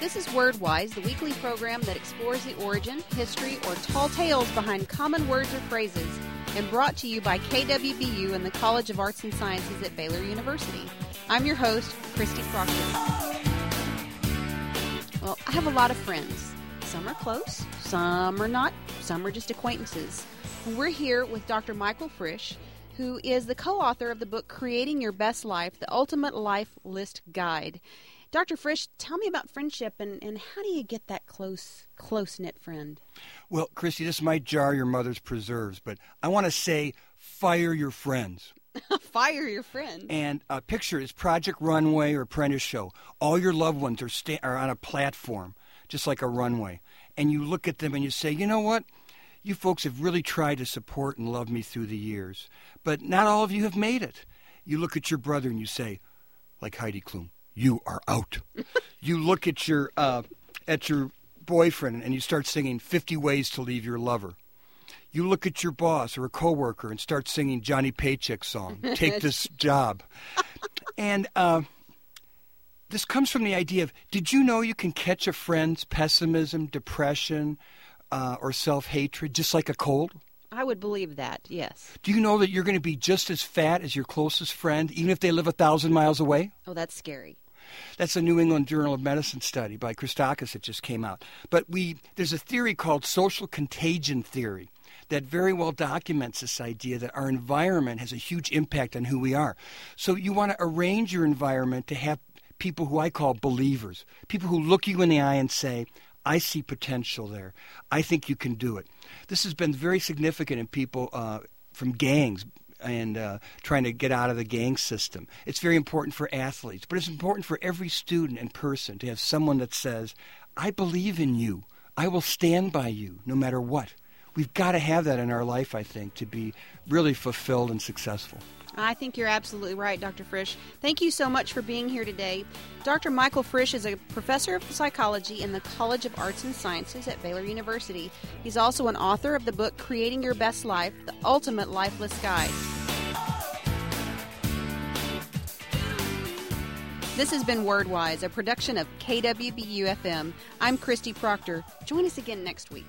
This is WordWise, the weekly program that explores the origin, history, or tall tales behind common words or phrases, and brought to you by KWBU and the College of Arts and Sciences at Baylor University. I'm your host, Christy Proctor. Well, I have a lot of friends. Some are close, some are not, some are just acquaintances. We're here with Dr. Michael Frisch, who is the co author of the book Creating Your Best Life The Ultimate Life List Guide. Dr. Frisch, tell me about friendship and, and how do you get that close, close knit friend? Well, Christy, this might jar your mother's preserves, but I want to say fire your friends. fire your friends. And uh, picture is Project Runway or Apprentice Show. All your loved ones are, sta- are on a platform, just like a runway. And you look at them and you say, you know what? You folks have really tried to support and love me through the years, but not all of you have made it. You look at your brother and you say, like Heidi Klum, you are out. you look at your uh, at your boyfriend and you start singing 50 ways to leave your lover. You look at your boss or a coworker and start singing Johnny Paycheck song, take this job. And uh, this comes from the idea of did you know you can catch a friend's pessimism, depression, uh, or self hatred just like a cold? I would believe that, yes. Do you know that you're going to be just as fat as your closest friend, even if they live a thousand miles away? Oh, that's scary. That's a New England Journal of Medicine study by Christakis that just came out. But we there's a theory called social contagion theory that very well documents this idea that our environment has a huge impact on who we are. So you want to arrange your environment to have people who I call believers, people who look you in the eye and say, I see potential there. I think you can do it. This has been very significant in people uh, from gangs and uh, trying to get out of the gang system. It's very important for athletes, but it's important for every student and person to have someone that says, I believe in you. I will stand by you no matter what. We've got to have that in our life, I think, to be really fulfilled and successful. I think you're absolutely right, Dr. Frisch. Thank you so much for being here today. Dr. Michael Frisch is a professor of psychology in the College of Arts and Sciences at Baylor University. He's also an author of the book Creating Your Best Life The Ultimate Life List Guide. This has been WordWise, a production of KWBU FM. I'm Christy Proctor. Join us again next week.